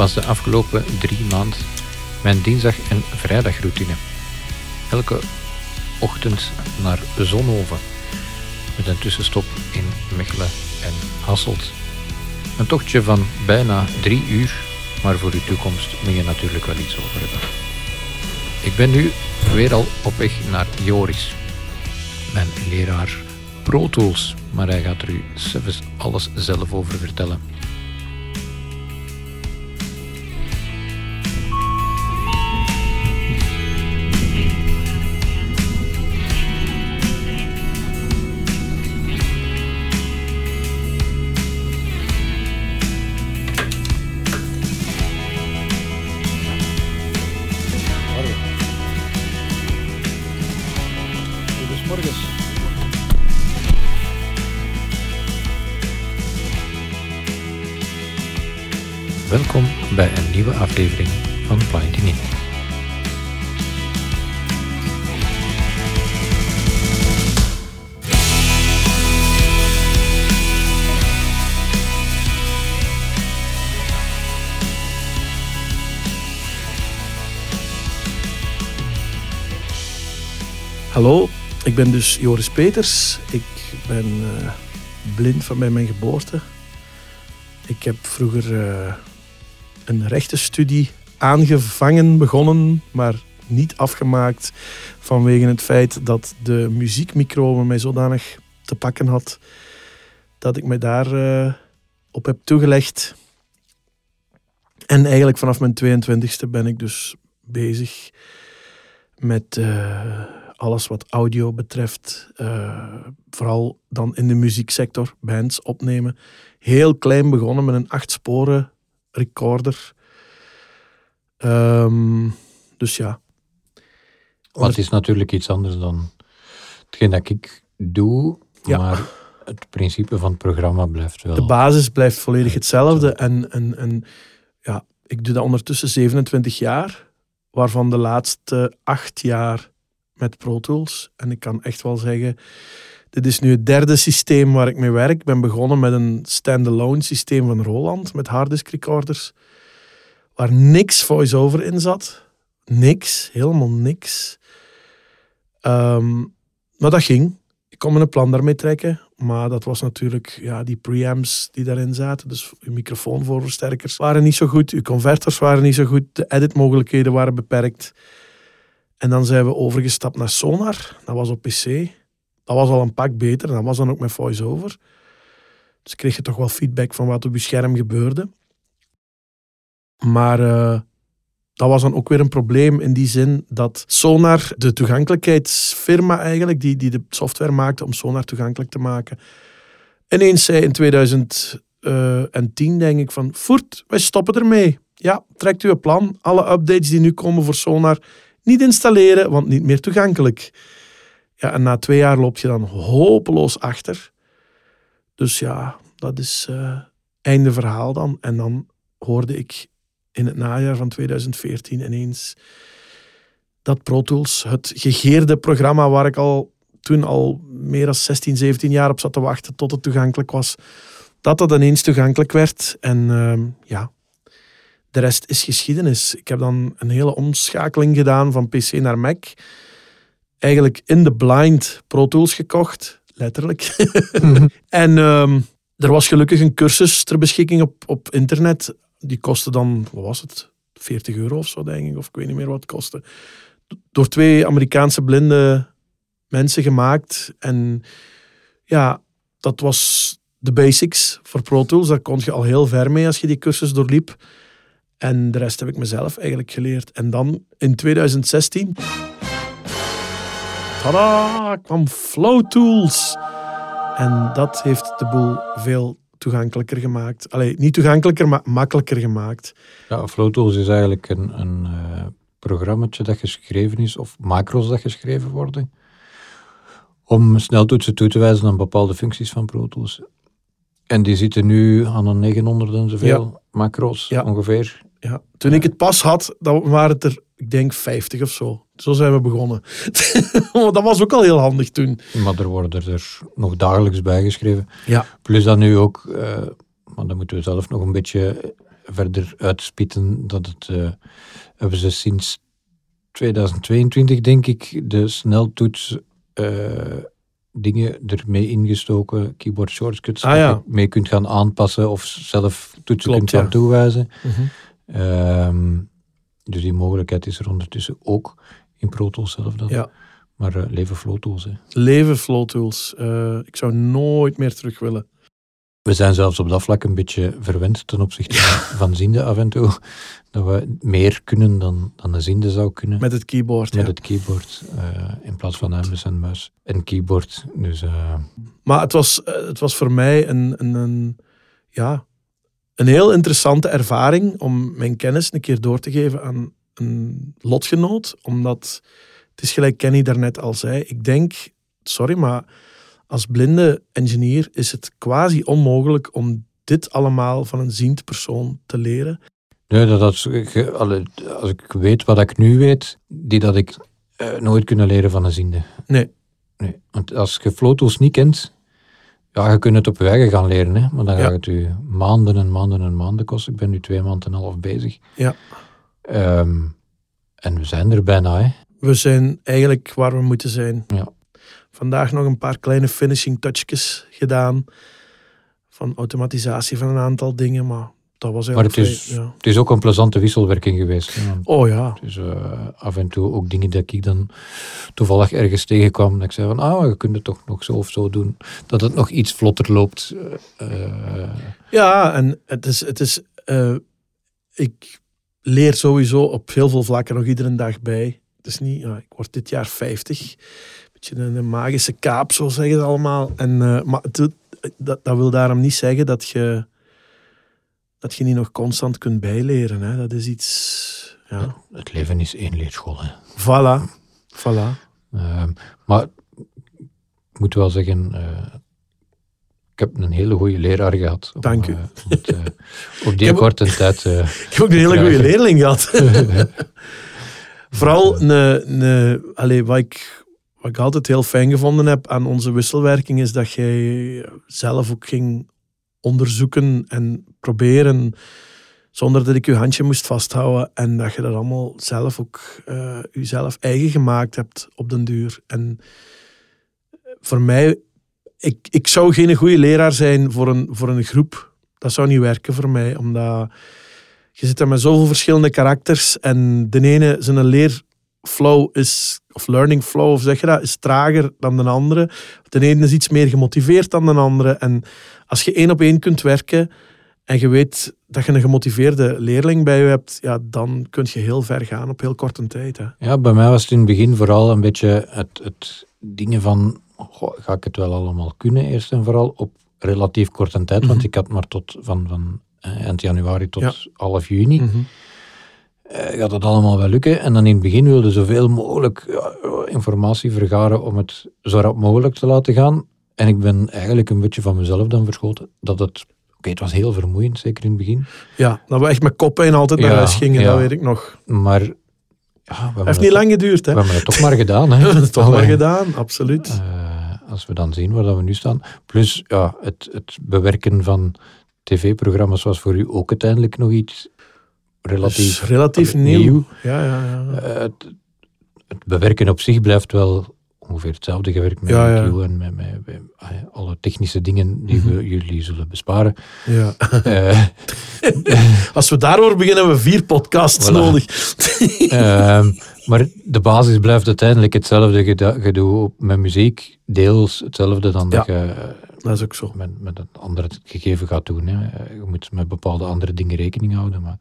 was de afgelopen drie maanden mijn dinsdag- en vrijdagroutine. Elke ochtend naar Zonhoven, met een tussenstop in Mechelen en Hasselt. Een tochtje van bijna drie uur, maar voor uw toekomst moet je natuurlijk wel iets over hebben. Ik ben nu weer al op weg naar Joris, mijn leraar Pro Tools, maar hij gaat er u zelfs alles zelf over vertellen. Ben dus Joris Peters. Ik ben eh, blind van bij mijn geboorte. Ik heb vroeger eh, een rechtenstudie aangevangen, begonnen, maar niet afgemaakt vanwege het feit dat de muziekmicro mij zodanig te pakken had dat ik me daar eh, op heb toegelegd. En eigenlijk vanaf mijn 22e ben ik dus bezig met alles wat audio betreft. eh, vooral dan in de muzieksector, bands opnemen. Heel klein begonnen met een acht sporen recorder. Ehm, dus ja. Het is natuurlijk iets anders dan hetgeen dat ik doe, Ja. maar het principe van het programma blijft wel. De basis blijft volledig hetzelfde. En, en, en ja, ik doe dat ondertussen 27 jaar, waarvan de laatste acht jaar met Pro Tools. En ik kan echt wel zeggen, dit is nu het derde systeem waar ik mee werk. Ik ben begonnen met een standalone systeem van Roland, met harddisk recorders, waar niks voice-over in zat. Niks, helemaal niks. Ehm, maar dat ging. Ik kon een plan daarmee trekken. Maar dat was natuurlijk ja, die preamps die daarin zaten. Dus uw microfoonvoorversterkers waren niet zo goed. Uw converters waren niet zo goed. De editmogelijkheden waren beperkt. En dan zijn we overgestapt naar Sonar. Dat was op PC. Dat was al een pak beter. Dat was dan ook met voice-over. Dus kreeg je toch wel feedback van wat op je scherm gebeurde. Maar eh, dat was dan ook weer een probleem in die zin dat Sonar, de toegankelijkheidsfirma eigenlijk, die, die de software maakte om Sonar toegankelijk te maken, ineens zei in 2010 denk ik van, voert, wij stoppen ermee. Ja, trekt u een plan. Alle updates die nu komen voor Sonar niet installeren, want niet meer toegankelijk. Ja, en na twee jaar loop je dan hopeloos achter. Dus ja, dat is eh einde verhaal dan. En dan hoorde ik in het najaar van 2014 ineens dat Pro Tools, het gegeerde programma waar ik al toen al meer dan 16, 17 jaar op zat te wachten tot het toegankelijk was, dat dat ineens toegankelijk werd. En ehm, ja, de rest is geschiedenis. Ik heb dan een hele omschakeling gedaan van PC naar Mac. Eigenlijk in de blind Pro Tools gekocht, letterlijk. en ehm, er was gelukkig een cursus ter beschikking op, op internet. Die kostte dan, wat was het? 40 euro of zo, denk ik. Of ik weet niet meer wat het kostte. Door twee Amerikaanse blinde mensen gemaakt. En ja, dat was de basics voor Pro Tools. Daar kon je al heel ver mee als je die cursus doorliep. En de rest heb ik mezelf eigenlijk geleerd. En dan in 2016 tada, kwam Flow Tools. En dat heeft de boel veel toegankelijker gemaakt. Allee, niet toegankelijker, maar makkelijker gemaakt. Ja, Flow Tools is eigenlijk een, een uh, programmaatje dat geschreven is, of macro's dat geschreven worden, om sneltoetsen toe te wijzen aan bepaalde functies van Pro Tools. En die zitten nu aan een 900 en zoveel macro's Ja. ongeveer. Ja. Toen ik het pas had, dan waren het er, ik denk, 50 of zo. Zo zijn we begonnen. dat was ook al heel handig toen. Maar er worden er nog dagelijks bijgeschreven. Ja. Plus dan nu ook, eh, maar dan moeten we zelf nog een beetje verder uitspitten, dat het, eh, hebben ze sinds 2022 denk ik, de sneltoets eh, dingen ermee ingestoken, keyboard shortcuts, Ah, dat ja. je mee kunt gaan aanpassen of zelf toetsen Klopt, kunt gaan ja. toewijzen. Mhm. Ehm, dus die mogelijkheid is er ondertussen ook in Pro Tools zelf dan. Ja. Maar eh, leven Flow Tools, hè. Leven Flow Tools. Eh, ik zou nooit meer terug willen. We zijn zelfs op dat vlak een beetje verwend ten opzichte van- van ziende af en toe. Dat we meer kunnen dan, dan een ziende zou kunnen met, Met het keyboard. ja. het keyboard. eh, in plaats van muis en muis en keyboard. Dus Maar het was, het was voor mij een, een, een, ja, een heel interessante ervaring om mijn kennis een keer door te geven aan een lotgenoot. Omdat, het is gelijk Kenny daarnet al zei, ik denk, sorry, maar als blinde engineer is het quasi onmogelijk om dit allemaal van een ziend persoon te leren. nee, dat, alle- als ik weet wat ik nu weet, die dat ik eh, nooit kunnen leren van een ziende. Nee. Nee, want als je Flow Tools niet kent, ja, je kunt het op eigen gaan leren, hè, maar dan Ja. gaat het u maanden en maanden en maanden kosten. Ik ben nu twee maanden en een half bezig. Ja. Ehm, en we zijn er bijna, hè. We zijn eigenlijk waar we moeten zijn. Ja. Vandaag nog een paar kleine finishing touchjes gedaan. Van automatisatie van een aantal dingen, maar dat was Maar het is, vrij- ja. het is ook een plezante wisselwerking geweest. Hè. Oh ja, Dus eh, af en toe ook dingen dat ik dan toevallig ergens tegenkwam. Dat ik zei van, ah, je kunt het toch nog zo of zo doen. Dat het nog iets vlotter loopt. eh, eh, ja en het is... Het is ik leer sowieso op heel veel vlakken nog iedere dag bij. Het is niet... Ja, ik word dit jaar 50. Beetje een, magische kaap, zo zeggen ze allemaal. En, maar het, dat, dat wil daarom niet zeggen dat je... Dat je niet nog constant kunt bijleren. Hè. Dat is iets... Ja. het leven is één leerschool. Hè. Voilà. Voilà. Ehm, maar ik moet wel zeggen, eh, ik heb een hele goede leraar gehad. om, Dank u. eh, eh, op die korte tijd. eh, Ik heb ook een hele goede leerling gehad. Vooral een, allee, wat, ik, wat ik altijd heel fijn gevonden heb aan onze wisselwerking is dat jij zelf ook ging onderzoeken en proberen zonder dat ik je handje moest vasthouden en dat je dat allemaal zelf ook eh jezelf eigen gemaakt hebt op den duur. En voor mij, ik, ik zou geen goede leraar zijn voor een, voor een groep. Dat zou niet werken voor mij, omdat je zit daar met zoveel verschillende karakters en de ene zijn leerflow is, of learning flow, of zeg je dat, is trager dan de andere. De ene is iets meer gemotiveerd dan de andere. En als je één op één kunt werken en je weet dat je een gemotiveerde leerling bij je hebt, ja, dan kun je heel ver gaan op heel korte tijd. Hè. Ja, bij mij was het in het begin vooral een beetje het, het dingen van, goh, ga ik het wel allemaal kunnen, eerst en vooral op relatief korte tijd, want Mhm. ik had maar tot van, van eh, eind januari tot Ja. half juni, Mhm. eh, gaat het allemaal wel lukken. En dan in het begin wilde zoveel mogelijk ja, informatie vergaren om het zo rap mogelijk te laten gaan. En ik ben eigenlijk een beetje van mezelf dan verschoten, dat het, oké, het was heel vermoeiend, zeker in het begin, Ja, dat we echt met koppen altijd naar huis gingen, dat weet ik nog. maar ja, heeft het, niet lang geduurd, hè? we hebben het toch maar gedaan. Hè. We hebben het toch maar gedaan, absoluut. Eh, als we dan zien waar we nu staan. Plus ja, het, het bewerken van tv-programma's was voor u ook uiteindelijk nog iets relatief Dus relatief nieuw. nieuw. Ja, ja, ja. Eh, het, het bewerken op zich blijft wel ongeveer hetzelfde gewerkt met Ja, en met, met, met, eh, alle technische dingen die Mhm. we jullie zullen besparen. ja. Eh, Als we daarover beginnen, hebben we vier podcasts Voilà. nodig. ehm, maar de basis blijft uiteindelijk hetzelfde gedoe op- met muziek. Deels hetzelfde dan dat je eh, Dat is ook zo. met, met een ander gegeven gaat doen. Hè. Je moet met bepaalde andere dingen rekening houden. Maar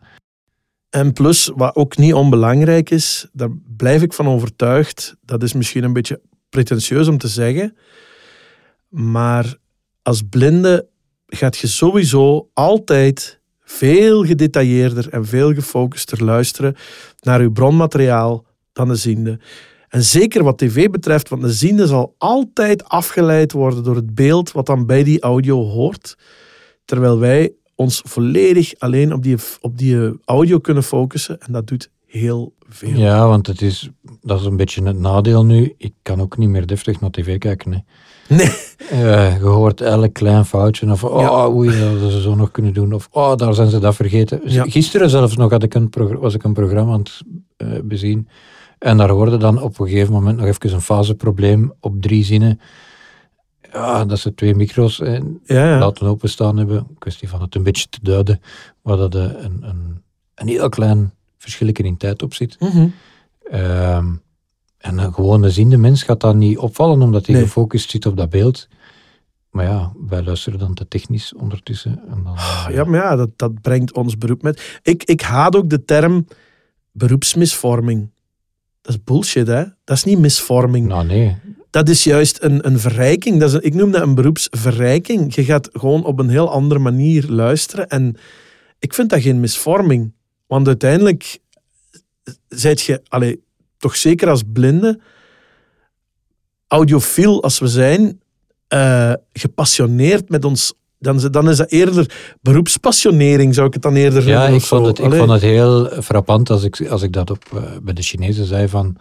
En plus, wat ook niet onbelangrijk is, daar blijf ik van overtuigd, dat is misschien een beetje pretentieus om te zeggen. Maar als blinde gaat je sowieso altijd veel gedetailleerder en veel gefocuster luisteren naar je bronmateriaal dan de ziende. En zeker wat tv betreft, want de ziende zal altijd afgeleid worden door het beeld wat dan bij die audio hoort. Terwijl wij ons volledig alleen op die, op die audio kunnen focussen. En dat doet heel veel. Ja, want het is, dat is een beetje het nadeel nu. Ik kan ook niet meer deftig naar tv kijken. Hè. Nee. Eh, je hoort elk klein foutje. Of, oh, Ja. oei, dat hadden ze zo nog kunnen doen. Of, oh, daar zijn ze dat vergeten. Ja. Gisteren zelfs nog had ik een was ik een programma aan het eh, bezien. En daar hoorde dan op een gegeven moment nog even een faseprobleem op drie zinnen. Ja, dat ze twee micro's eh, Ja, ja. laten openstaan hebben. Kwestie van het een beetje te duiden. Waar dat eh, een, een, een heel klein verschilletje in tijd op zit. Mhm. Ehm, en een gewone ziende mens gaat dat niet opvallen, omdat hij Nee. gefocust zit op dat beeld. Maar ja, wij luisteren dan te technisch ondertussen. En dan, eh, Ja, maar ja, dat, dat brengt ons beroep met. Ik, ik haat ook de term beroepsmisvorming. Dat is bullshit, hè? Dat is niet misvorming. Nou nee, Dat is juist een, een verrijking. Dat is een- ik noem dat een beroepsverrijking. Je gaat gewoon op een heel andere manier luisteren. En ik vind dat geen misvorming. Want uiteindelijk zijt je, allee, toch zeker als blinde, audiofiel als we zijn, eh, gepassioneerd met ons. Dan, is- dan is dat eerder beroepspassionering, zou ik het dan eerder ja, noemen. ik of zo. vond, het, ik vond het heel frappant als ik, als ik dat op, eh, bij de Chinezen zei van...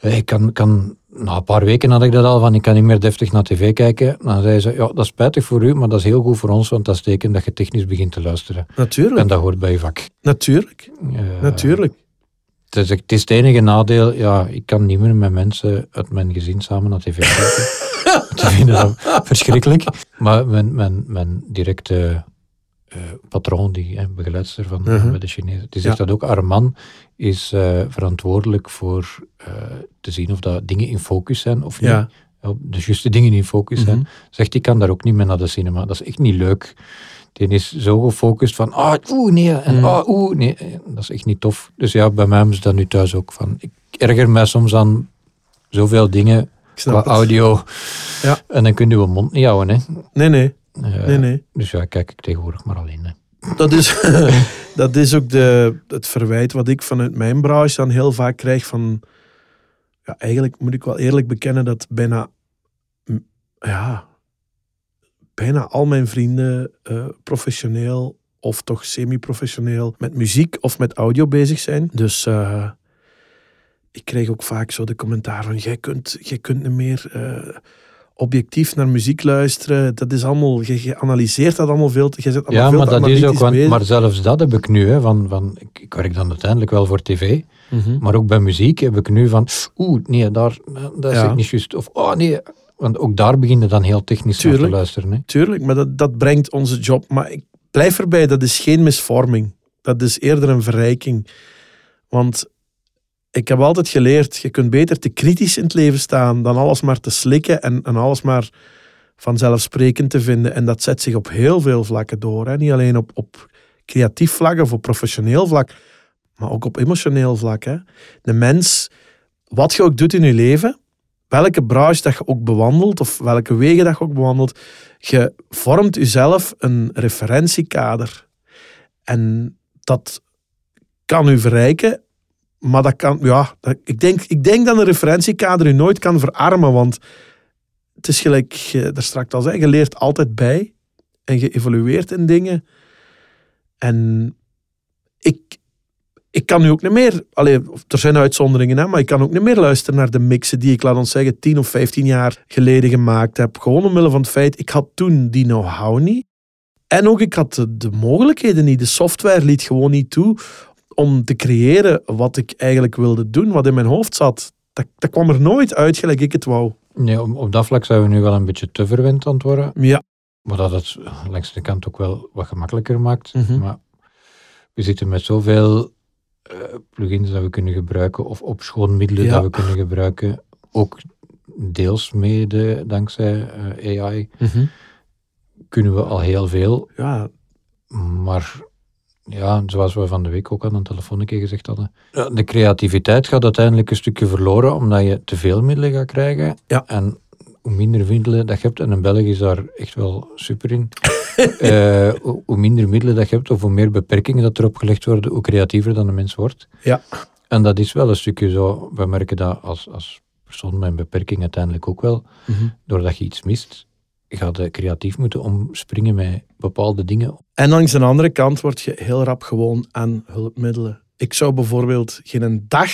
eh, Ik kan, kan, na een paar weken had ik dat al, van ik kan niet meer deftig naar tv kijken. Dan zei ze, ja, dat is spijtig voor u, maar dat is heel goed voor ons, want dat is teken dat je technisch begint te luisteren. Natuurlijk, En dat hoort bij je vak. natuurlijk, Eh, natuurlijk. Het is, het is het enige nadeel, ja, ik kan niet meer met mensen uit mijn gezin samen naar tv kijken. Dat verschrikkelijk. Maar mijn, mijn, mijn directe patroon, die hè, begeleidster van Mhm. bij de Chinezen, die zegt Ja. dat ook. Haar man is eh, verantwoordelijk voor eh, te zien of dat dingen in focus zijn of niet. Ja. De juiste dingen in focus zijn. Mhm. Zegt, ik kan daar ook niet mee naar de cinema. Dat is echt niet leuk. Die is zo gefocust van, ah, oeh, nee, en Mm. ah, oeh, nee. Eh, Dat is echt niet tof. Dus ja, bij mij ze dat nu thuis ook van. Ik erger mij soms aan zoveel dingen qua het. audio. Ja. En dan kun je je mond niet houden, hè. Nee, nee, Eh, nee, nee. Dus ja, kijk ik tegenwoordig maar alleen, hè. Dat is, dat is ook de, het verwijt wat ik vanuit mijn branche dan heel vaak krijg van... Ja, eigenlijk moet ik wel eerlijk bekennen dat bijna... Ja, bijna al mijn vrienden eh, professioneel of toch semi-professioneel met muziek of met audio bezig zijn. Dus eh, ik kreeg ook vaak zo de commentaar van... Jij kunt, jij kunt niet meer... eh, objectief naar muziek luisteren, dat is allemaal, je, je analyseert dat allemaal veel te, je zit allemaal Ja, veel maar dat is ook, want, maar zelfs dat heb ik nu, hè, van, van, ik, ik werk dan uiteindelijk wel voor tv, Mhm. maar ook bij muziek heb ik nu van, oeh, nee, daar, dat is Ja. niet juist. Of, oh nee, want ook daar begin je dan heel technisch naar te luisteren. Hè. Tuurlijk, maar dat, dat brengt onze job. Maar ik blijf erbij, dat is geen misvorming. Dat is eerder een verrijking. Want ik heb altijd geleerd, je kunt beter te kritisch in het leven staan dan alles maar te slikken en, en alles maar vanzelfsprekend te vinden. En dat zet zich op heel veel vlakken door. Hè. Niet alleen op, op creatief vlak of op professioneel vlak, maar ook op emotioneel vlak. Hè. De mens, wat je ook doet in je leven, welke branche dat je ook bewandelt of welke wegen dat je ook bewandelt, je vormt jezelf een referentiekader. En dat kan u verrijken, maar dat kan, ja, ik, denk, ik denk dat een referentiekader u nooit kan verarmen, want het is gelijk je daar straks al zei, je leert altijd bij en je evolueert in dingen. En ik, ik kan nu ook niet meer, allee, er zijn uitzonderingen, hè, maar ik kan ook niet meer luisteren naar de mixen die ik, laat ons zeggen, 10 of 15 jaar geleden gemaakt heb. Gewoon omwille van het feit, ik had toen die know-how niet. En ook, ik had de mogelijkheden niet. De software liet gewoon niet toe om te creëren wat ik eigenlijk wilde doen, wat in mijn hoofd zat. Dat, dat kwam er nooit uit gelijk ik het wou. Nee, op, op dat vlak zijn we nu wel een beetje te verwend aan het worden. Ja, Maar dat het langs de kant ook wel wat gemakkelijker maakt. Mhm. Maar we zitten met zoveel eh, plugins dat we kunnen gebruiken, of opschoonmiddelen Ja. dat we kunnen gebruiken. Ook deels mede dankzij eh, AI kunnen we al heel veel. ja Maar ja, zoals we van de week ook aan een telefoonnetje gezegd hadden, de creativiteit gaat uiteindelijk een stukje verloren, omdat je te veel middelen gaat krijgen. Ja. En hoe minder middelen dat je hebt, en een Belg is daar echt wel super in, eh, hoe, minder middelen dat je hebt, of hoe meer beperkingen dat erop gelegd worden, hoe creatiever dan een mens wordt. Ja. En dat is wel een stukje zo, we merken dat als, als persoon met een beperking uiteindelijk ook wel, Mhm. doordat je iets mist, ga je creatief moeten omspringen met bepaalde dingen. En langs de andere kant word je heel rap gewoon aan hulpmiddelen. Ik zou bijvoorbeeld geen dag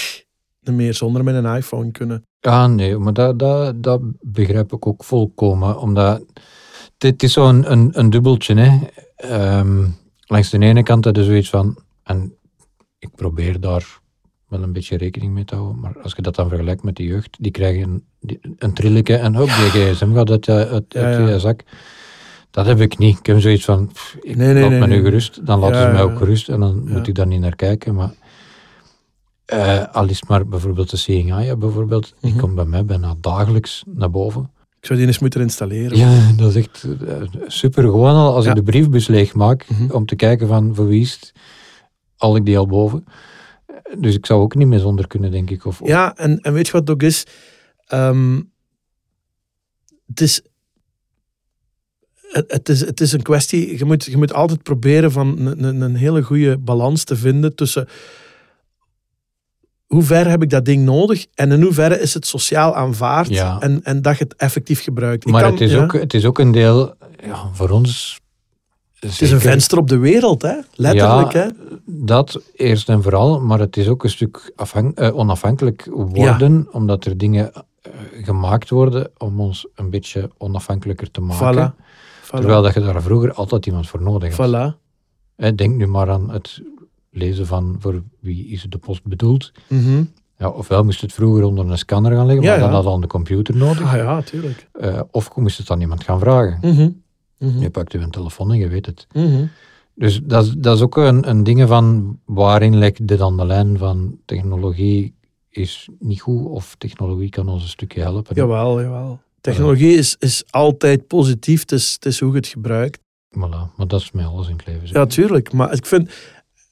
meer zonder met een iPhone kunnen. Ja, nee, maar dat, dat, dat begrijp ik ook volkomen. Omdat het, het is zo'n een, een dubbeltje. Hè. Ehm, langs de ene kant heb je zoiets van, en ik probeer daar wel een beetje rekening mee te houden, maar als je dat dan vergelijkt met de jeugd, die krijgen een, een trilletje en hop, die gsm gaat uit, Ja, ja. je zak. Dat heb ik niet. Ik heb zoiets van, pff, ik Nee, nee, laat nee, me nu gerust, dan laten Ja, ze mij ook gerust en dan moet ik daar niet naar kijken. Maar eh, al is maar bijvoorbeeld de Eye, bijvoorbeeld, die Mhm. komt bij mij bijna dagelijks naar boven. Ik zou die eens moeten installeren. Ja, dat is echt eh, super. Gewoon al als ik de briefbus leeg maak, Mhm. om te kijken van voor wie is het, al ik die al boven. Dus ik zou ook niet meer zonder kunnen, denk ik. Of, of- Ja, en, en weet je wat ook is? Ehm, het is... Het, is, het is een kwestie, je moet, je moet altijd proberen van een, een, een hele goede balans te vinden tussen hoe ver heb ik dat ding nodig en in hoeverre is het sociaal aanvaard Ja. en, en dat je het effectief gebruikt. Ik maar kan- het, is ja, ook, het is ook een deel, ja, voor ons... het is een venster op de wereld, hè? letterlijk. Ja, Hè? Dat eerst en vooral, maar het is ook een stuk eh, onafhankelijk worden, omdat er dingen eh, gemaakt worden om ons een beetje onafhankelijker te maken. Voilà. Voilà. Terwijl dat je daar vroeger altijd iemand voor nodig had. Voilà. Hè, denk nu maar aan het lezen van voor wie is de post bedoeld. Mhm. Ja, ofwel moest het vroeger onder een scanner gaan liggen, Ja, maar dan had al de computer nodig. Ah ja, tuurlijk. Eh, of je moest het aan iemand gaan vragen. Mhm. Mhm. Je pakt je telefoon en je weet het. Mhm. Dus dat is, dat is ook een, een ding van waarin ligt dit aan de lijn van technologie is niet goed of technologie kan ons een stukje helpen. Jawel, jawel. Technologie is, is altijd positief, het is, het is hoe je het gebruikt. Voilà, maar dat is met alles in het leven. Ja, tuurlijk. Maar ik vind,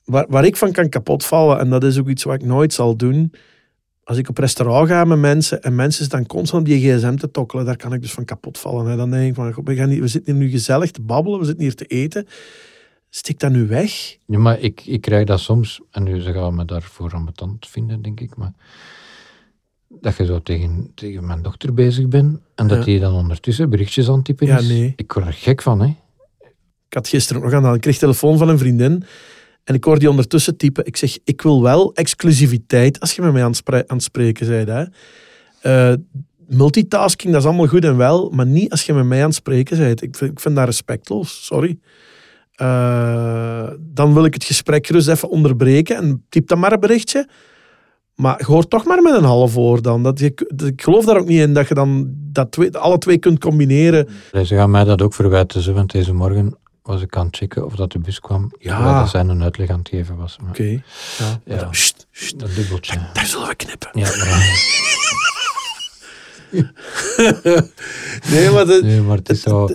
waar, waar ik van kan kapotvallen, en dat is ook iets wat ik nooit zal doen, als ik op restaurant ga met mensen en mensen staan constant op die gsm te tokkelen, daar kan ik dus van kapotvallen. Hè. Dan denk ik van, "Goh, we, gaan hier, we zitten hier nu gezellig te babbelen, we zitten hier te eten. Stik dat nu weg. Ja, maar ik, ik krijg dat soms, en nu ze gaan me daarvoor ambetant vinden, denk ik, maar dat je zo tegen, tegen mijn dochter bezig bent en dat Ja. die dan ondertussen berichtjes aan het typen Ja, is. nee. Ik word er gek van, hè. Ik had gisteren ook nog aan, ik kreeg telefoon van een vriendin en ik hoorde die ondertussen typen. Ik zeg, ik wil wel exclusiviteit als je met mij aan het, spreken bent. Eh, multitasking, dat is allemaal goed en wel, maar niet als je met mij aan het spreken bent. Ik vind, ik vind dat respectloos, sorry. Eh, dan wil ik het gesprek gerust even onderbreken en typ dan maar een berichtje. Maar je toch maar met een half oor dan. Dat je, ik geloof daar ook niet in dat je dan dat alle twee kunt combineren. Ze gaan mij dat ook verwijten, zo, want deze morgen was ik aan het checken of dat de bus kwam. Ja. Terwijl dat zijn een uitleg aan het geven was. Maar Oké. Ja. Ja. Dan- Sst, sst, Dat dubbeltje. daar zullen we knippen. Ja, Nee, maar de, nee, maar het is zo...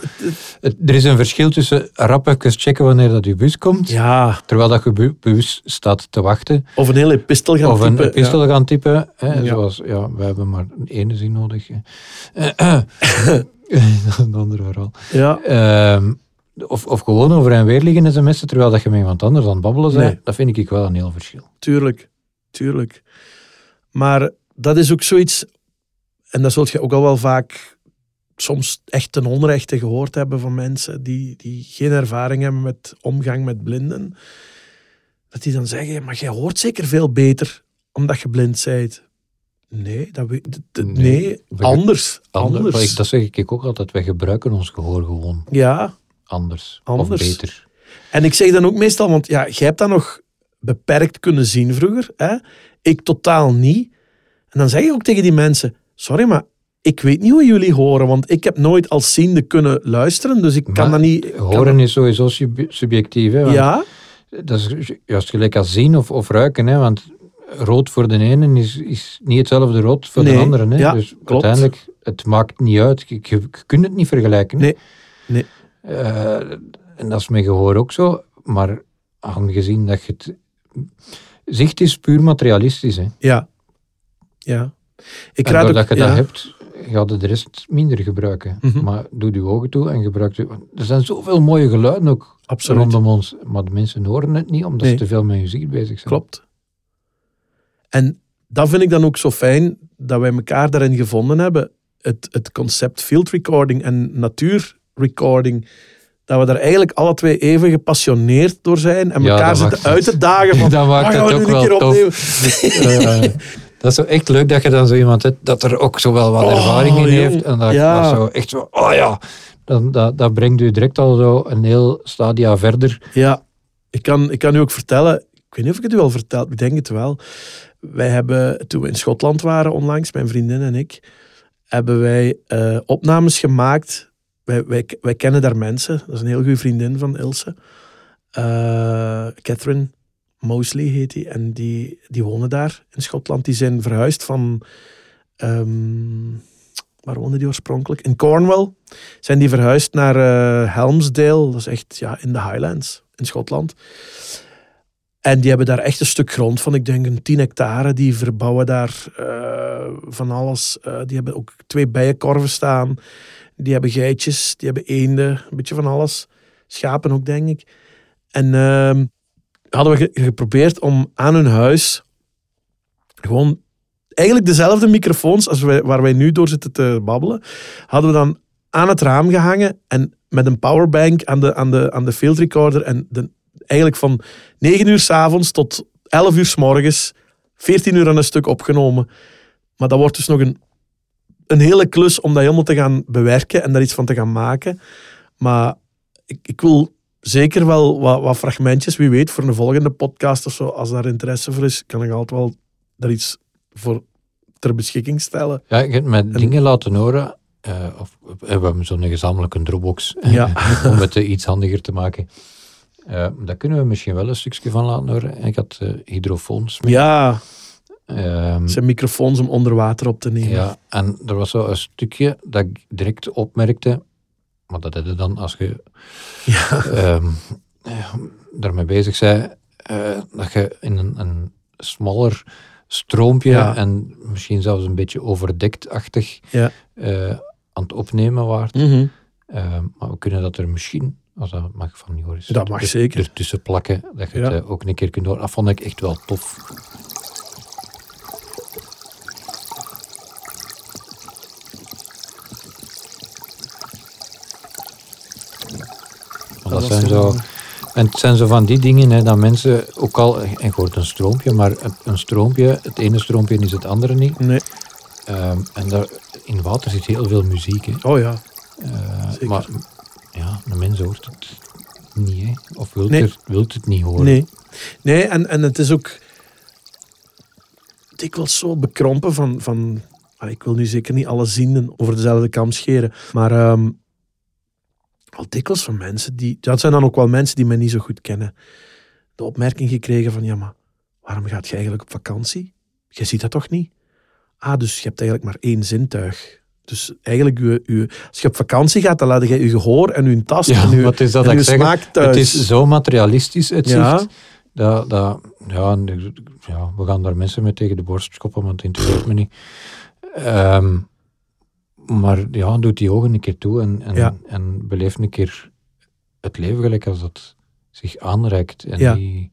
Er is een verschil tussen rap even checken wanneer dat je bus komt, ja, terwijl dat je bu- bus staat te wachten, of een hele epistel gaan of typen. een epistel gaan typen. Hè, Ja. Zoals, ja, wij hebben maar een ene zin nodig. hè. een ander verhaal. Ja, ja. Of, of gewoon over en weer liggen sms'en, terwijl dat je met iemand anders aan het babbelen bent. Nee. Dat vind ik wel een heel verschil. tuurlijk. Tuurlijk. Maar dat is ook zoiets, en dat zult je ook al wel vaak soms echt ten onrechte gehoord hebben van mensen die, die geen ervaring hebben met omgang met blinden. Dat die dan zeggen, maar jij hoort zeker veel beter omdat je blind bent. Nee, dat Nee. anders. Ander- Anders. ik- dat zeg ik ook altijd, wij gebruiken ons gehoor gewoon Ja, anders, Anders. of beter. En ik zeg dan ook meestal, want ja, jij hebt dat nog beperkt kunnen zien vroeger. Hè? Ik totaal niet. En dan zeg ik ook tegen die mensen, sorry, maar ik weet niet hoe jullie horen, want ik heb nooit als ziende kunnen luisteren, dus ik kan dat niet... Horen is sowieso sub- subjectief. Hè, Ja, Dat is ju- juist gelijk als zien of, of ruiken. Hè, want rood voor de ene is, is niet hetzelfde rood voor Nee, de andere. Hè. ja, dus klopt. uiteindelijk, het maakt niet uit. Je, je, je kunt het niet vergelijken. Nee, nee. Eh, en dat is met gehoor ook zo. Maar aangezien dat je het... Zicht is puur materialistisch, hè. Ja. Ja. Ik raad doordat ook- je ja. dat hebt, ga je de rest minder gebruiken. Mhm. Maar doe je ogen toe en gebruik je... Er zijn zoveel mooie geluiden ook Absoluut. rondom ons. Maar de mensen horen het niet, omdat Nee. ze te veel met muziek bezig zijn. Klopt. En dat vind ik dan ook zo fijn, dat wij elkaar daarin gevonden hebben. Het, het concept field recording en natuurrecording. Dat we daar eigenlijk alle twee even gepassioneerd door zijn. En elkaar zitten uit te dagen van... dat maakt "Ah, het ook wel keer tof." opnemen? Eh, dat is zo echt leuk dat je dan zo iemand hebt dat er ook zo wel wat Oh, ervaring in heeft. En dat, Ja. dat zo echt zo, oh ja, dan, dat, dat brengt u direct al zo een heel stadia verder. Ja, ik kan, ik kan u ook vertellen... Ik weet niet of ik het u al verteld, ik denk het wel. Wij hebben, toen we in Schotland waren onlangs, mijn vriendin en ik, hebben wij eh, opnames gemaakt. Wij, wij, wij kennen daar mensen. Dat is een heel goede vriendin van Ilse. Eh, Catherine Mosley heet die. En die, die wonen daar in Schotland. Die zijn verhuisd van... ehm, waar woonde die oorspronkelijk? In Cornwall. Zijn die verhuisd naar eh, Helmsdale. Dat is echt ja, in de Highlands in Schotland. En die hebben daar echt een stuk grond van, ik denk een 10 hectare. Die verbouwen daar eh, van alles. Die hebben ook twee bijenkorven staan. Die hebben geitjes, die hebben eenden, een beetje van alles. Schapen ook, denk ik. En ehm, hadden we ge- geprobeerd om aan hun huis gewoon eigenlijk dezelfde microfoons als waar wij nu door zitten te babbelen, hadden we dan aan het raam gehangen en met een powerbank aan de, aan de, aan de field recorder en de, eigenlijk van 9 uur s'avonds tot 11 uur s morgens 14 uur aan een stuk opgenomen. Maar dat wordt dus nog een, een hele klus om dat helemaal te gaan bewerken en daar iets van te gaan maken. Maar ik, ik wil zeker wel wat, wat fragmentjes, wie weet, voor een volgende podcast of zo, als daar interesse voor is, kan ik altijd wel daar iets voor ter beschikking stellen. Ja, je hebt mij dingen laten horen. eh, of, we hebben zo'n gezamenlijke Dropbox Ja. om het eh, iets handiger te maken. Eh, daar kunnen we misschien wel een stukje van laten horen. Ik had eh, hydrofoons mee. Ja, Ehm, zijn microfoons om onder water op te nemen. Ja, en er was zo een stukje dat ik direct opmerkte, maar dat heb je dan als je Ja. ehm, eh, daarmee bezig bent, eh, dat je in een, een smaller stroompje Ja. en misschien zelfs een beetje overdekt-achtig Ja. eh, aan het opnemen waard. Mhm. Eh, maar we kunnen dat er misschien, als dat mag van Joris, Dat mag er- zeker. ertussen plakken, dat je het eh, ook een keer kunt horen. Dat vond ik echt wel tof. Dat zijn zo, en het zijn zo van die dingen hè, dat mensen ook al, en hoort een stroompje, maar een- een stroompje, het ene stroompje is het andere niet. Nee. Ehm, en daar, in water zit heel veel muziek. Hè. Oh ja. Eh, maar ja, een mens hoort het niet, hè? of wilt, Nee. er, wilt het niet horen. Nee. Nee, en, en het is ook dikwijls zo bekrompen van... van ik wil nu zeker niet alle zienden over dezelfde kam scheren, maar ehm al dikwijls van mensen die... Dat zijn dan ook wel mensen die mij niet zo goed kennen. De opmerking gekregen van, ja, maar waarom gaat je eigenlijk op vakantie? Je ziet dat toch niet? Ah, dus je hebt eigenlijk maar één zintuig. Dus eigenlijk, uw, uw, als je op vakantie gaat, dan laat je je gehoor en je tast Ja, en je, het is dat en uw zeg, smaak thuis. Het is zo materialistisch, het Ja. zicht. Dat, dat, ja, we gaan daar mensen mee tegen de borst schoppen, want het interesseert me niet. Ehm, maar ja, doe die ogen een keer toe en, en, Ja. en beleef een keer het leven gelijk als dat zich aanreikt. En Ja. die,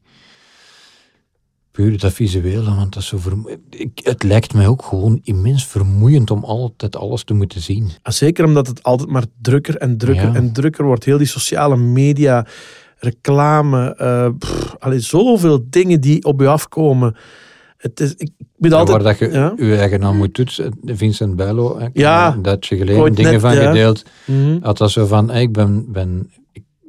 puur dat visuele, want dat is zo ik, Het lijkt mij ook gewoon immens vermoeiend om altijd alles te moeten zien. Ah, Zeker omdat het altijd maar drukker en drukker Ja. en drukker wordt. Heel die sociale media, reclame, eh pff, allee, zoveel dingen die op je afkomen. Het is, ik moet En altijd... waar dat je ja. je eigen aan moet toetsen. Vincent Bijlo, hè, Ja. een tijdje geleden dingen net, van ja. gedeeld. Mhm. Had dat zo van, hey, ik ben, ben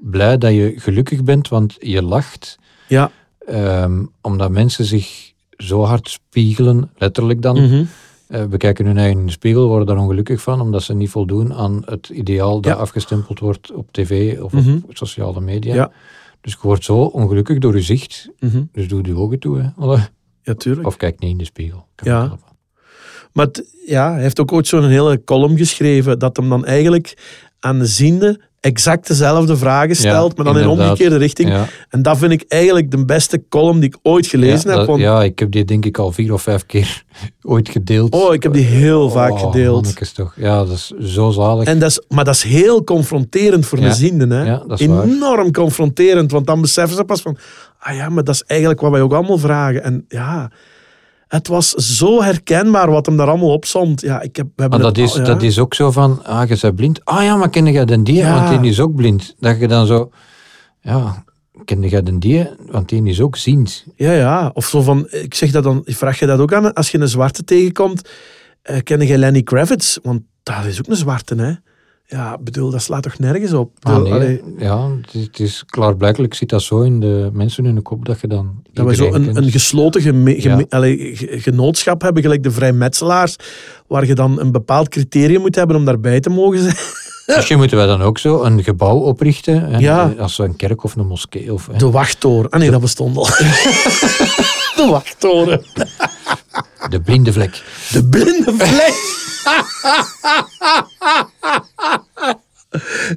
blij dat je gelukkig bent, want je lacht. Ja. Ehm, omdat mensen zich zo hard spiegelen, letterlijk dan. Mhm. Eh, bekijken hun eigen in de spiegel, worden daar ongelukkig van, omdat ze niet voldoen aan het ideaal dat Ja. afgestempeld wordt op tv of Mhm. op sociale media. Ja. Dus je wordt zo ongelukkig door je zicht. Mhm. Dus doe je ogen toe. Hè. Allee. Ja, tuurlijk. Of kijk niet in de spiegel. Ja. Maar ja, hij heeft ook ooit zo'n hele column geschreven dat hem dan eigenlijk aan de ziende exact dezelfde vragen stelt, maar dan in omgekeerde richting. Ja, En dat vind ik eigenlijk de beste column die ik ooit gelezen ja, heb. dat- ja, ik heb die denk ik al vier of vijf keer ooit gedeeld. Oh, ik heb die heel vaak Oh, gedeeld. toch. Ja, dat is zo zalig. En dat is, maar dat is heel confronterend voor Ja. een ziende. Hè? Ja, dat is waar. Enorm confronterend, want dan beseffen ze pas van... Ah ja, maar dat is eigenlijk wat wij ook allemaal vragen. En ja, het was zo herkenbaar wat hem daar allemaal op stond. Ja, ik heb, we Maar dat het is, ja. dat is ook zo van, ah, je bent blind. Ah ja, maar ken jij den die? Ja. Want die is ook blind. Dat je dan zo, ja, ken jij den die? Want die is ook ziend. Ja, ja. Of zo van, ik zeg dat dan, vraag je dat ook aan als je een zwarte tegenkomt. eh ken je Lenny Kravitz? Want dat is ook een zwarte, hè? Ja, bedoel, dat slaat toch nergens op? Ah, nee, ja, het is, klaarblijkelijk zit dat zo in de mensen in de kop dat je dan dat we zo een, een gesloten geme- geme- Ja. allee, ge- genootschap hebben, gelijk de vrijmetselaars, waar je dan een bepaald criterium moet hebben om daarbij te mogen zijn. Misschien moeten wij dan ook zo een gebouw oprichten. En, Ja. eh, Als een kerk of een moskee. Of, De wachttoren. Ah nee, dat bestond al. De wachttoren. de blinde vlek. De blinde vlek.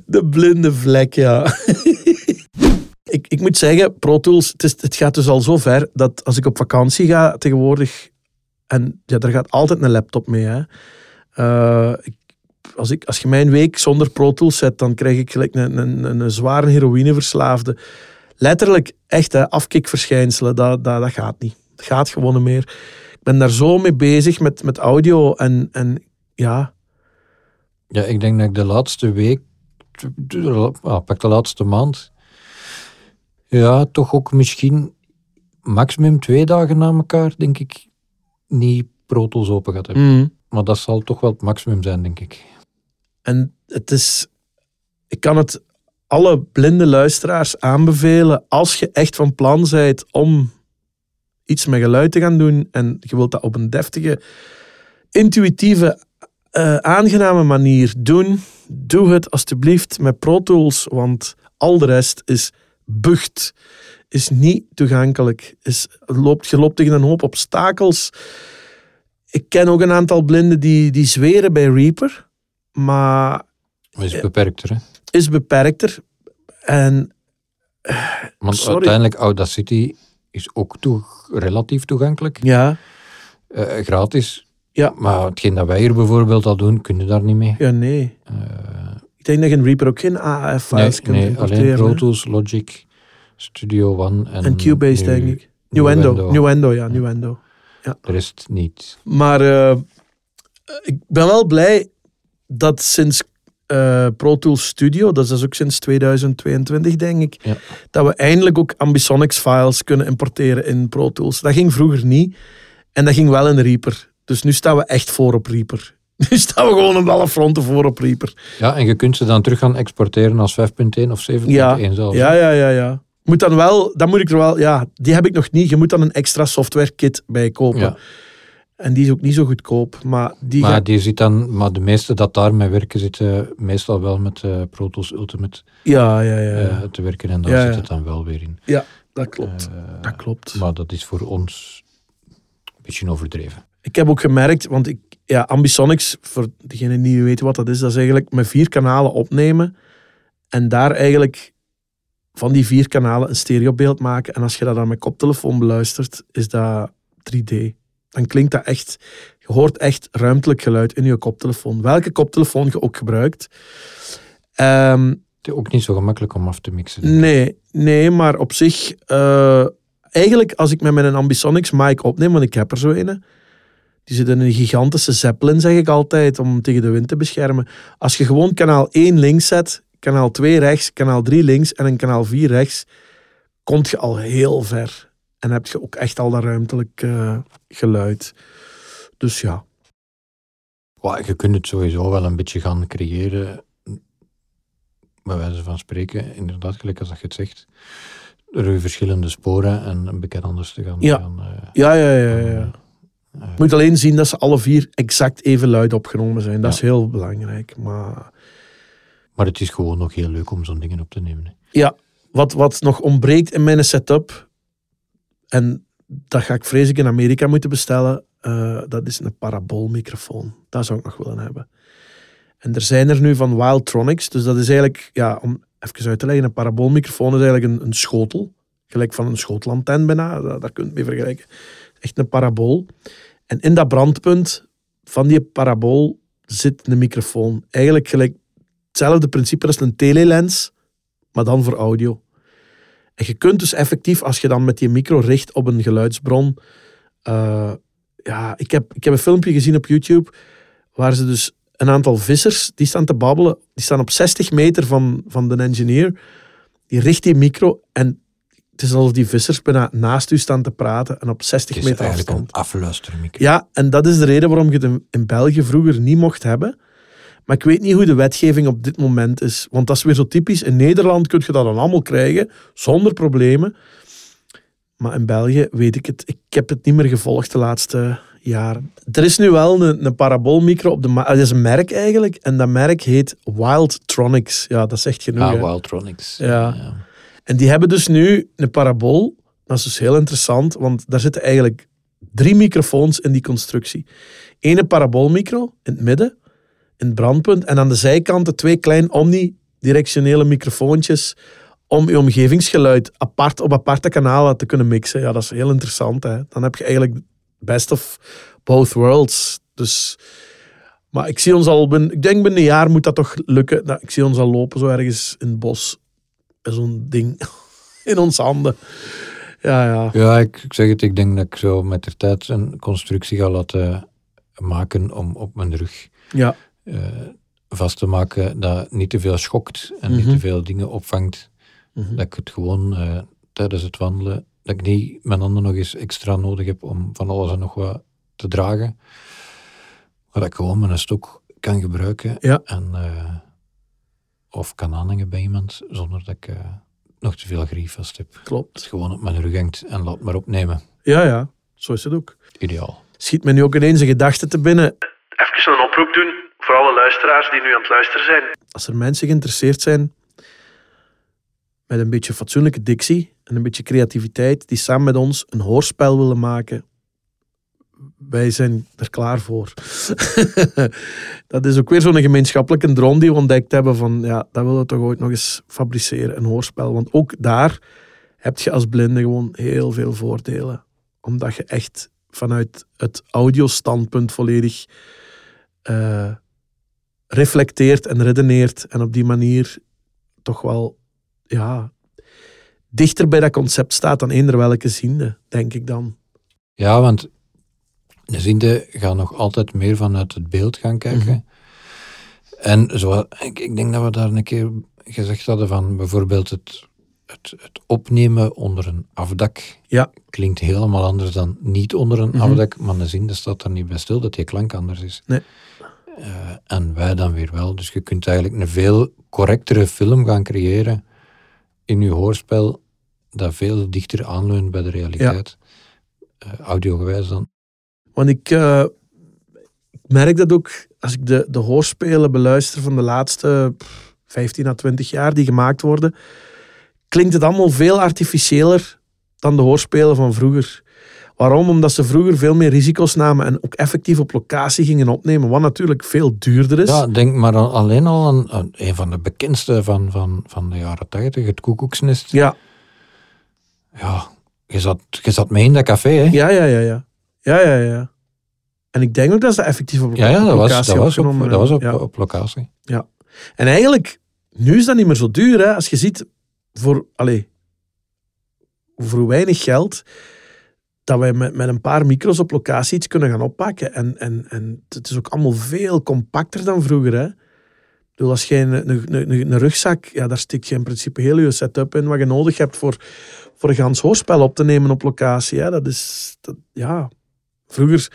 De blinde vlek, ja. ik, ik moet zeggen, Pro Tools, het, is, het gaat dus al zo ver dat als ik op vakantie ga tegenwoordig, en ja, daar gaat altijd een laptop mee. Hè. Eh, ik, als, ik, als je mij een week zonder Pro Tools zet, dan krijg ik gelijk een, een, een, een zware heroïneverslaafde. Letterlijk, echt, hè, afkikverschijnselen, dat, dat, dat gaat niet. Dat gaat gewoon niet meer. Ik ben daar zo mee bezig met, met audio en, en ja, Ja, ik denk dat ik de laatste week, ah, pak de laatste maand, ja, toch ook misschien maximum twee dagen na elkaar, denk ik, niet Pro Tools open gehad heb. Mm. Maar dat zal toch wel het maximum zijn, denk ik. En het is, ik kan het alle blinde luisteraars aanbevelen als je echt van plan bent om iets met geluid te gaan doen en je wilt dat op een deftige, intuïtieve, eh, aangename manier doen, doe het alstublieft met Pro Tools, want al de rest is bucht, is niet toegankelijk, is, loopt, je loopt tegen een hoop obstakels. Ik ken ook een aantal blinden die, die zweren bij Reaper, maar is beperkter, hè? is beperkter. En Want Sorry. uiteindelijk, Audacity is ook toe, relatief toegankelijk. ja, Eh, gratis. Ja. Maar hetgeen dat wij hier bijvoorbeeld al doen, kun je daar niet mee. ja, nee. Eh, Ik denk dat je in Reaper ook geen nee, kunt nee, importeren. alleen Pro. Tools, Logic, Studio One en, En Cubase, nu denk ik. Nuendo. Nuendo. Nuendo, ja, Nuendo. De rest niet. Maar eh, ik ben wel blij dat sinds eh, Pro Tools Studio, dat is dus ook sinds 2022 denk ik, Ja. dat we eindelijk ook Ambisonics files kunnen importeren in Pro Tools. Dat ging vroeger niet. En dat ging wel in Reaper. Dus nu staan we echt voor op Reaper. Nu staan we gewoon op alle fronten voor op Reaper. Ja, en je kunt ze dan terug gaan exporteren als 5.1 of 7.1 Ja, zelfs. Ja, ja, ja, ja. Moet dan wel, dan moet ik er wel, ja, die heb ik nog niet. Je moet dan een extra software kit bij kopen. Ja. En die is ook niet zo goedkoop. Maar die Maar, gaat- die zit dan, maar de meeste dat daarmee werken, zitten meestal wel met eh Pro Tools Ultimate ja, ja, ja, ja. eh, te werken. En daar Ja, zit het dan wel weer in. ja, dat klopt. Eh, dat klopt. Maar dat is voor ons een beetje overdreven. Ik heb ook gemerkt, want ik, ja, Ambisonics, voor degenen die niet weten wat dat is, dat is eigenlijk met vier kanalen opnemen en daar eigenlijk van die vier kanalen een stereobeeld maken. En als je dat dan met koptelefoon beluistert, is dat 3D. Dan klinkt dat echt, je hoort echt ruimtelijk geluid in je koptelefoon. Welke koptelefoon je ook gebruikt. Ehm, Het is ook niet zo gemakkelijk om af te mixen. Nee, nee, maar op zich... eh, eigenlijk, als ik met mijn Ambisonics mic opneem, want ik heb er zo een... Die zit in een gigantische zeppelin, zeg ik altijd, om tegen de wind te beschermen. Als je gewoon kanaal 1 links zet, kanaal 2 rechts, kanaal 3 links en een kanaal 4 rechts, komt je al heel ver. En heb je ook echt al dat ruimtelijk eh, geluid. Dus ja. Je kunt het sowieso wel een beetje gaan creëren, bij wijze van spreken, inderdaad, gelijk als dat je het zegt, door verschillende sporen en een beetje anders te gaan. Ja. gaan, eh, Ja, ja, ja, ja. eh, Je moet alleen zien dat ze alle vier exact even luid opgenomen zijn. Dat Ja. is heel belangrijk. Maar maar het is gewoon nog heel leuk om zo'n dingen op te nemen. hè. Ja, wat, wat nog ontbreekt in mijn setup, en dat ga ik vrees ik in Amerika moeten bestellen, eh, dat is een paraboolmicrofoon. Dat zou ik nog willen hebben. En er zijn er nu van Wildtronics. Dus dat is eigenlijk, ja, om even uit te leggen, een paraboolmicrofoon is eigenlijk een, een schotel. Gelijk van een schotelantenne bijna, daar, daar kun je het mee vergelijken. Echt een parabool. En in dat brandpunt van die parabool zit een microfoon. Eigenlijk gelijk hetzelfde principe als een telelens, maar dan voor audio. En je kunt dus effectief, als je dan met die micro richt op een geluidsbron... eh, ja, ik heb, ik heb een filmpje gezien op YouTube waar ze dus een aantal vissers, die staan te babbelen, die staan op 60 meter van, van de engineer. Die richt die micro en het is alsof die vissers bijna naast u staan te praten en op 60 Het is meter eigenlijk afstand. een afluistermicro. Ja, en dat is de reden waarom je het in, in België vroeger niet mocht hebben. Maar ik weet niet hoe de wetgeving op dit moment is. Want dat is weer zo typisch. In Nederland kun je dat dan allemaal krijgen, zonder problemen. Maar in België weet ik het. Ik heb het niet meer gevolgd de laatste jaren. Er is nu wel een, een paraboolmicro op de markt. Dat is een merk eigenlijk. En dat merk heet Wildtronics. Ja, dat zegt genoeg. Ah. Wildtronics. Ja. En die hebben dus nu een parabool. Dat is dus heel interessant, want daar zitten eigenlijk drie microfoons in die constructie. Eén paraboolmicro in het midden, in het brandpunt, en aan de zijkanten twee klein omnidirectionele microfoontjes om je omgevingsgeluid apart op aparte kanalen te kunnen mixen. Ja, dat is heel interessant. Hè? Dan heb je eigenlijk best of both worlds. Dus, maar ik zie ons al, binnen, ik denk binnen een jaar moet dat toch lukken. Nou, ik zie ons al lopen zo ergens in het bos zo'n ding in onze handen. Ja, ja. Ja, ik, ik zeg het, ik denk dat ik zo met de tijd een constructie ga laten maken om op mijn rug Ja, vast te maken dat niet te veel schokt en niet Mhm. te veel dingen opvangt. Mhm. Dat ik het gewoon eh, tijdens het wandelen, dat ik niet mijn handen nog eens extra nodig heb om van alles en nog wat te dragen. Maar dat ik gewoon mijn stok kan gebruiken Ja. en, eh, of kan aanhangen bij iemand zonder dat ik eh, nog te veel grief vast heb. Klopt. gewoon op mijn rug hangt en laat maar opnemen. Ja, ja. Zo is het ook. Ideaal. Schiet me nu ook ineens een gedachte te binnen. Even een oproep doen voor alle luisteraars die nu aan het luisteren zijn. Als er mensen geïnteresseerd zijn met een beetje fatsoenlijke dictie en een beetje creativiteit, die samen met ons een hoorspel willen maken, wij zijn er klaar voor. dat is ook weer zo'n gemeenschappelijke droom die we ontdekt hebben van, ja, dat willen we toch ooit nog eens fabriceren, een hoorspel. Want ook daar heb je als blinde gewoon heel veel voordelen. Omdat je echt vanuit het audiostandpunt volledig eh, reflecteert en redeneert en op die manier toch wel ja, dichter bij dat concept staat dan eender welke ziende, denk ik dan. Ja, want de ziende gaan nog altijd meer vanuit het beeld gaan kijken. Mhm. En zo, ik, ik denk dat we daar een keer gezegd hadden van bijvoorbeeld het, het, het opnemen onder een afdak. Ja. Klinkt helemaal anders dan niet onder een Mhm. afdak, maar de ziende staat daar niet bij stil dat die klank anders is. Nee. Eh, en wij dan weer wel. Dus je kunt eigenlijk een veel correctere film gaan creëren in je hoorspel dat veel dichter aanleunt bij de realiteit. Eh, audiogewijs dan. Want ik, eh, ik merk dat ook als ik de, de hoorspelen beluister van de laatste pff, 15 à 20 jaar die gemaakt worden, klinkt het allemaal veel artificiëler dan de hoorspelen van vroeger. Waarom? Omdat ze vroeger veel meer risico's namen en ook effectief op locatie gingen opnemen, wat natuurlijk veel duurder is. Ja, denk maar alleen al aan, aan een van de bekendste van, van, van de jaren 80, het Koekoeksnest. ja, Ja, je zat, je zat mee in dat café, hè? ja, ja, ja. ja. ja, ja, ja. En ik denk ook dat ze effectief op, ja, ja, op dat was, locatie dat was, op, dat was op. Ja. op locatie. En eigenlijk, nu is dat niet meer zo duur. Hè? Als je ziet, voor, allee, voor weinig geld, dat wij met, met een paar micro's op locatie iets kunnen gaan oppakken. En, en, en het is ook allemaal veel compacter dan vroeger. Hè? Ik bedoel, als je een, een, een, een rugzak, ja, daar steek je in principe heel je setup in wat je nodig hebt voor, voor een gans hoorspel op te nemen op locatie. Hè? Dat is, dat, ja, vroeger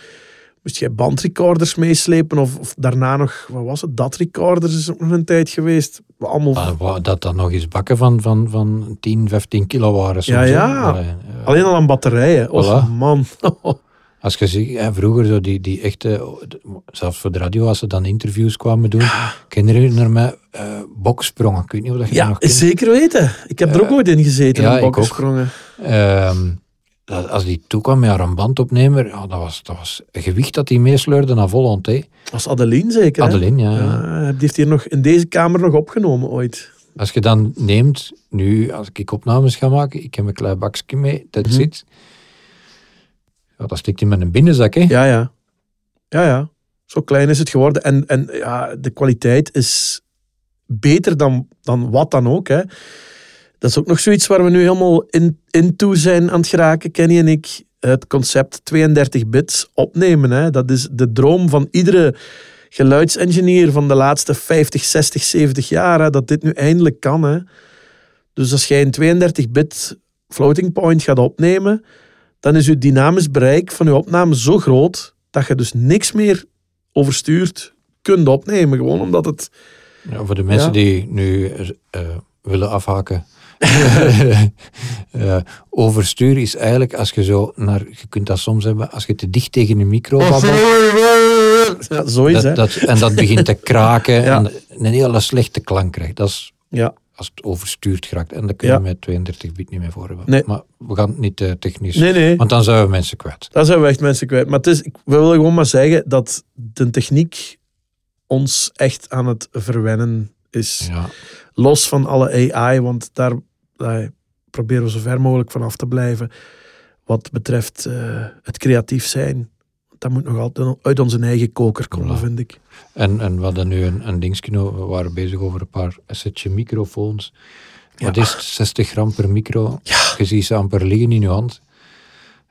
moest je bandrecorders meeslepen of, of daarna nog, wat was het, dat-recorders is ook nog een tijd geweest. Allemaal, Ah, dat dan nog eens bakken van, van, van 10, 15 kilo waren. soms, Ja, ja. Allee, eh, alleen al aan batterijen. Oh Voilà. man. Als je ziet, hè, vroeger zo die, die echte, zelfs voor de radio, als ze dan interviews kwamen doen, ik herinner me uh, boksprongen. Ik weet niet of dat je dat Ja, nog kent. zeker weten. Ik heb er ook Eh, ooit in gezeten, ja, bokkensprongen. Ehm, dat, als die toekwam met haar een bandopnemer, ja, dat, was, dat was een gewicht dat hij meesleurde naar Volont. hè. Als Adeline zeker. hè? Adeline, ja. Ja, die heeft hier nog in deze kamer nog opgenomen ooit. Als je dan neemt, nu als ik opnames ga maken, ik heb een klein bakje mee, dat Mhm. zit. Ja, dat stikt in mijn binnenzak, hè. Ja, ja. Ja, ja. Zo klein is het geworden. En, en ja, de kwaliteit is beter dan, dan wat dan ook. Hè. Dat is ook nog zoiets waar we nu helemaal in, in toe zijn aan het geraken, Kenny en ik. Het concept 32 bits opnemen. Hè. Dat is de droom van iedere geluidsengineer van de laatste 50, 60, 70 jaar. Hè, dat dit nu eindelijk kan. Hè. Dus als jij een 32 bit floating point gaat opnemen, dan is je dynamisch bereik van je opname zo groot dat je dus niks meer overstuurd kunt opnemen. Gewoon omdat het... Ja, voor de mensen Ja. die nu eh, willen afhaken. Eh, overstuur is eigenlijk als je zo naar, je kunt dat soms hebben, als je te dicht tegen de micro babbelt. Ja, en dat begint te kraken Ja. en een hele slechte klank krijgt. Dat is Ja. als het overstuurd geraakt. En dat kun je Ja. met 32 bit niet meer voor hebben. Nee. Maar we gaan het niet eh, technisch, Nee, nee. want dan zouden we mensen kwijt. Daar zijn we echt mensen kwijt. Maar het is, ik wil gewoon maar zeggen dat de techniek ons echt aan het verwennen is. Ja. Los van alle AI, want daar eh, proberen we zo ver mogelijk van af te blijven. Wat betreft eh, het creatief zijn. Dat moet nog altijd uit onze eigen koker komen, Voilà. vind ik. En, en we hadden nu een, een dingetje, nou, we waren bezig over een paar setje microfoons. Wat Ja. is het? 60 gram per micro? Je ziet ze amper liggen in je hand.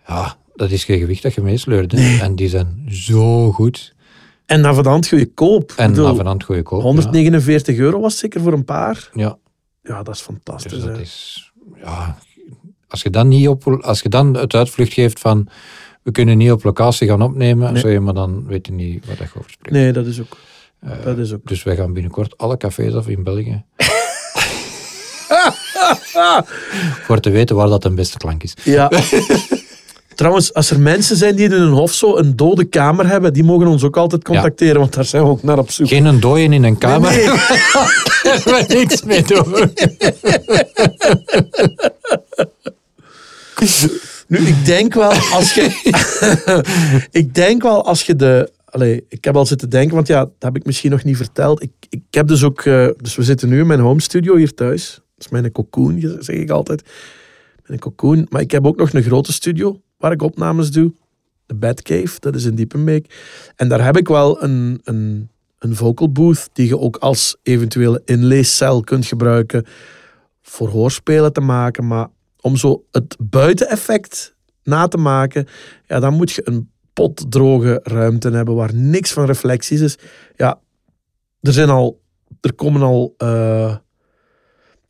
Ja, dat is geen gewicht dat je meesleurt. hè. En die zijn zo goed. En navenant goedkoop. En Ik bedoel, navenant goede koop. 149 euro was zeker voor een paar. Ja, Ja, dat is fantastisch. dus dat is... Ja, als je dan niet op... Als je dan het uitvlucht geeft van... We kunnen niet op locatie gaan opnemen, Nee. je, maar dan weet je niet wat je over spreekt. Nee, dat is ook. Eh, Dat is ook. Dus wij gaan binnenkort alle cafés af in België. Voor te weten waar dat een beste klank is. Ja. Trouwens, als er mensen zijn die in een hof zo een dode kamer hebben, die mogen ons ook altijd contacteren, want daar zijn we ook naar op zoek. Geen een dooien in een kamer. Nee, Daar we niks mee doen. Nu, ik denk wel als je. ik denk wel als je de. Allee, ik heb al zitten denken, want ja, dat heb ik misschien nog niet verteld. Ik, ik heb dus ook. eh, dus we zitten nu in mijn home studio hier thuis. Dat is mijn cocoon, zeg ik altijd. Mijn cocoon. Maar ik heb ook nog een grote studio waar ik opnames doe. De Batcave, dat is in Diepenbeek. En daar heb ik wel een, een, een vocal booth die je ook als eventuele inleescel kunt gebruiken voor hoorspelen te maken. Maar om zo het buiteneffect na te maken, ja, dan moet je een potdroge ruimte hebben waar niks van reflecties is. Ja, er zijn al, er komen al eh,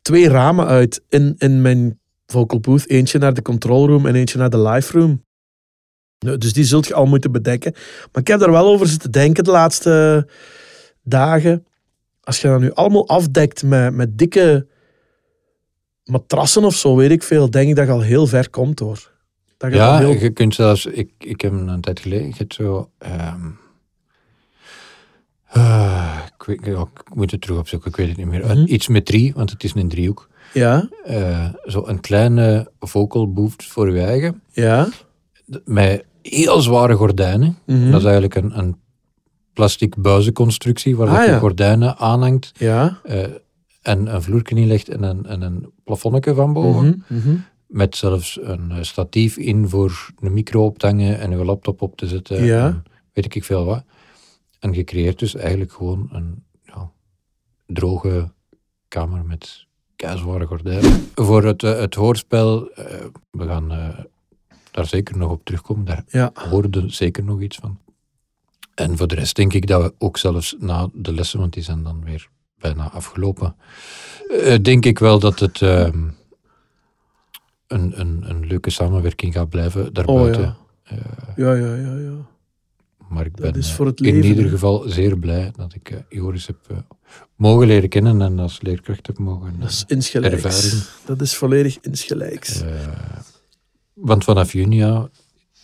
twee ramen uit in, in mijn vocal booth. Eentje naar de control room en eentje naar de live room. Nou, Dus die zult je al moeten bedekken. Maar ik heb daar wel over zitten denken de laatste dagen. Als je dat nu allemaal afdekt met, met dikke matrassen of zo, weet ik veel, denk ik dat je al heel ver komt hoor. Dat je Ja, heel... je kunt zelfs... Ik, ik heb een tijd geleden... Je hebt zo... ehm, ah, ik, weet, ja, ik moet het terug opzoeken, ik weet het niet meer. Mhm. Iets met drie, want het is een driehoek. Ja, Eh, zo een kleine vocal booth voor je eigen. ja. Met heel zware gordijnen. mhm, Dat is eigenlijk een, een plastic buizenconstructie waar Ah, je ja. gordijnen aanhangt Ja. eh, en een vloerken inlegt en een, en een plafonnetje van boven. mhm. Met zelfs een eh, statief in voor een micro op te hangen en je laptop op te zetten. Ja. En weet ik veel wat. En je creëert dus eigenlijk gewoon een ja, droge kamer met keizware gordijnen. Voor het, eh, het hoorspel, eh, we gaan daar zeker nog op terugkomen. Daar Ja. hoorde zeker nog iets van. En voor de rest denk ik dat we ook zelfs na de lessen, want die zijn dan weer bijna afgelopen, eh, denk ik wel dat het ehm, een, een, een leuke samenwerking gaat blijven daarbuiten. Oh ja. Ja, ja, ja, ja. Maar ik ben eh, in ieder geval zeer blij dat ik eh, Joris heb eh, mogen leren kennen en als leerkracht heb mogen. eh, Dat is insgelijks. Ervaring. Dat is volledig insgelijks. eh, want vanaf juni ja,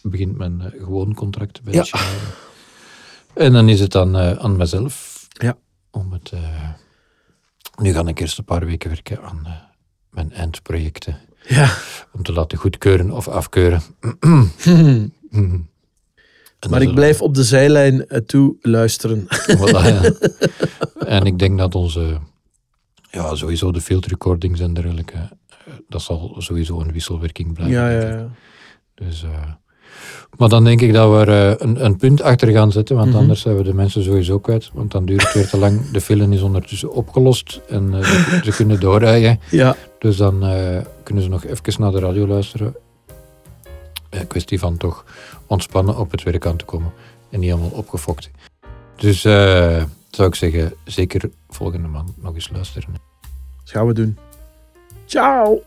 begint mijn eh, gewoon contract bij Ja. En dan is het dan eh, aan mezelf Ja. om het... eh, nu ga ik eerst een paar weken werken aan eh, mijn eindprojecten. Ja. om te laten goedkeuren of afkeuren. En Maar ik blijf op de zijlijn eh, toe luisteren. Voilà, ja. En ik denk dat onze, ja, sowieso de field recordings en dergelijke, eh, dat zal sowieso een wisselwerking blijven. Ja, ja, ja. Dus, maar dan denk ik dat we er eh, een, een punt achter gaan zetten, want Mhm. anders zijn we de mensen sowieso kwijt. Want dan duurt het weer te lang. De film is ondertussen opgelost en eh, ze, ze kunnen doorrijden. Ja, Dus dan eh, kunnen ze nog even naar de radio luisteren. Een kwestie van toch ontspannen op het werk aan te komen en niet helemaal opgefokt. Dus zou ik zeggen, zeker volgende maand nog eens luisteren. dat gaan we doen. Ciao.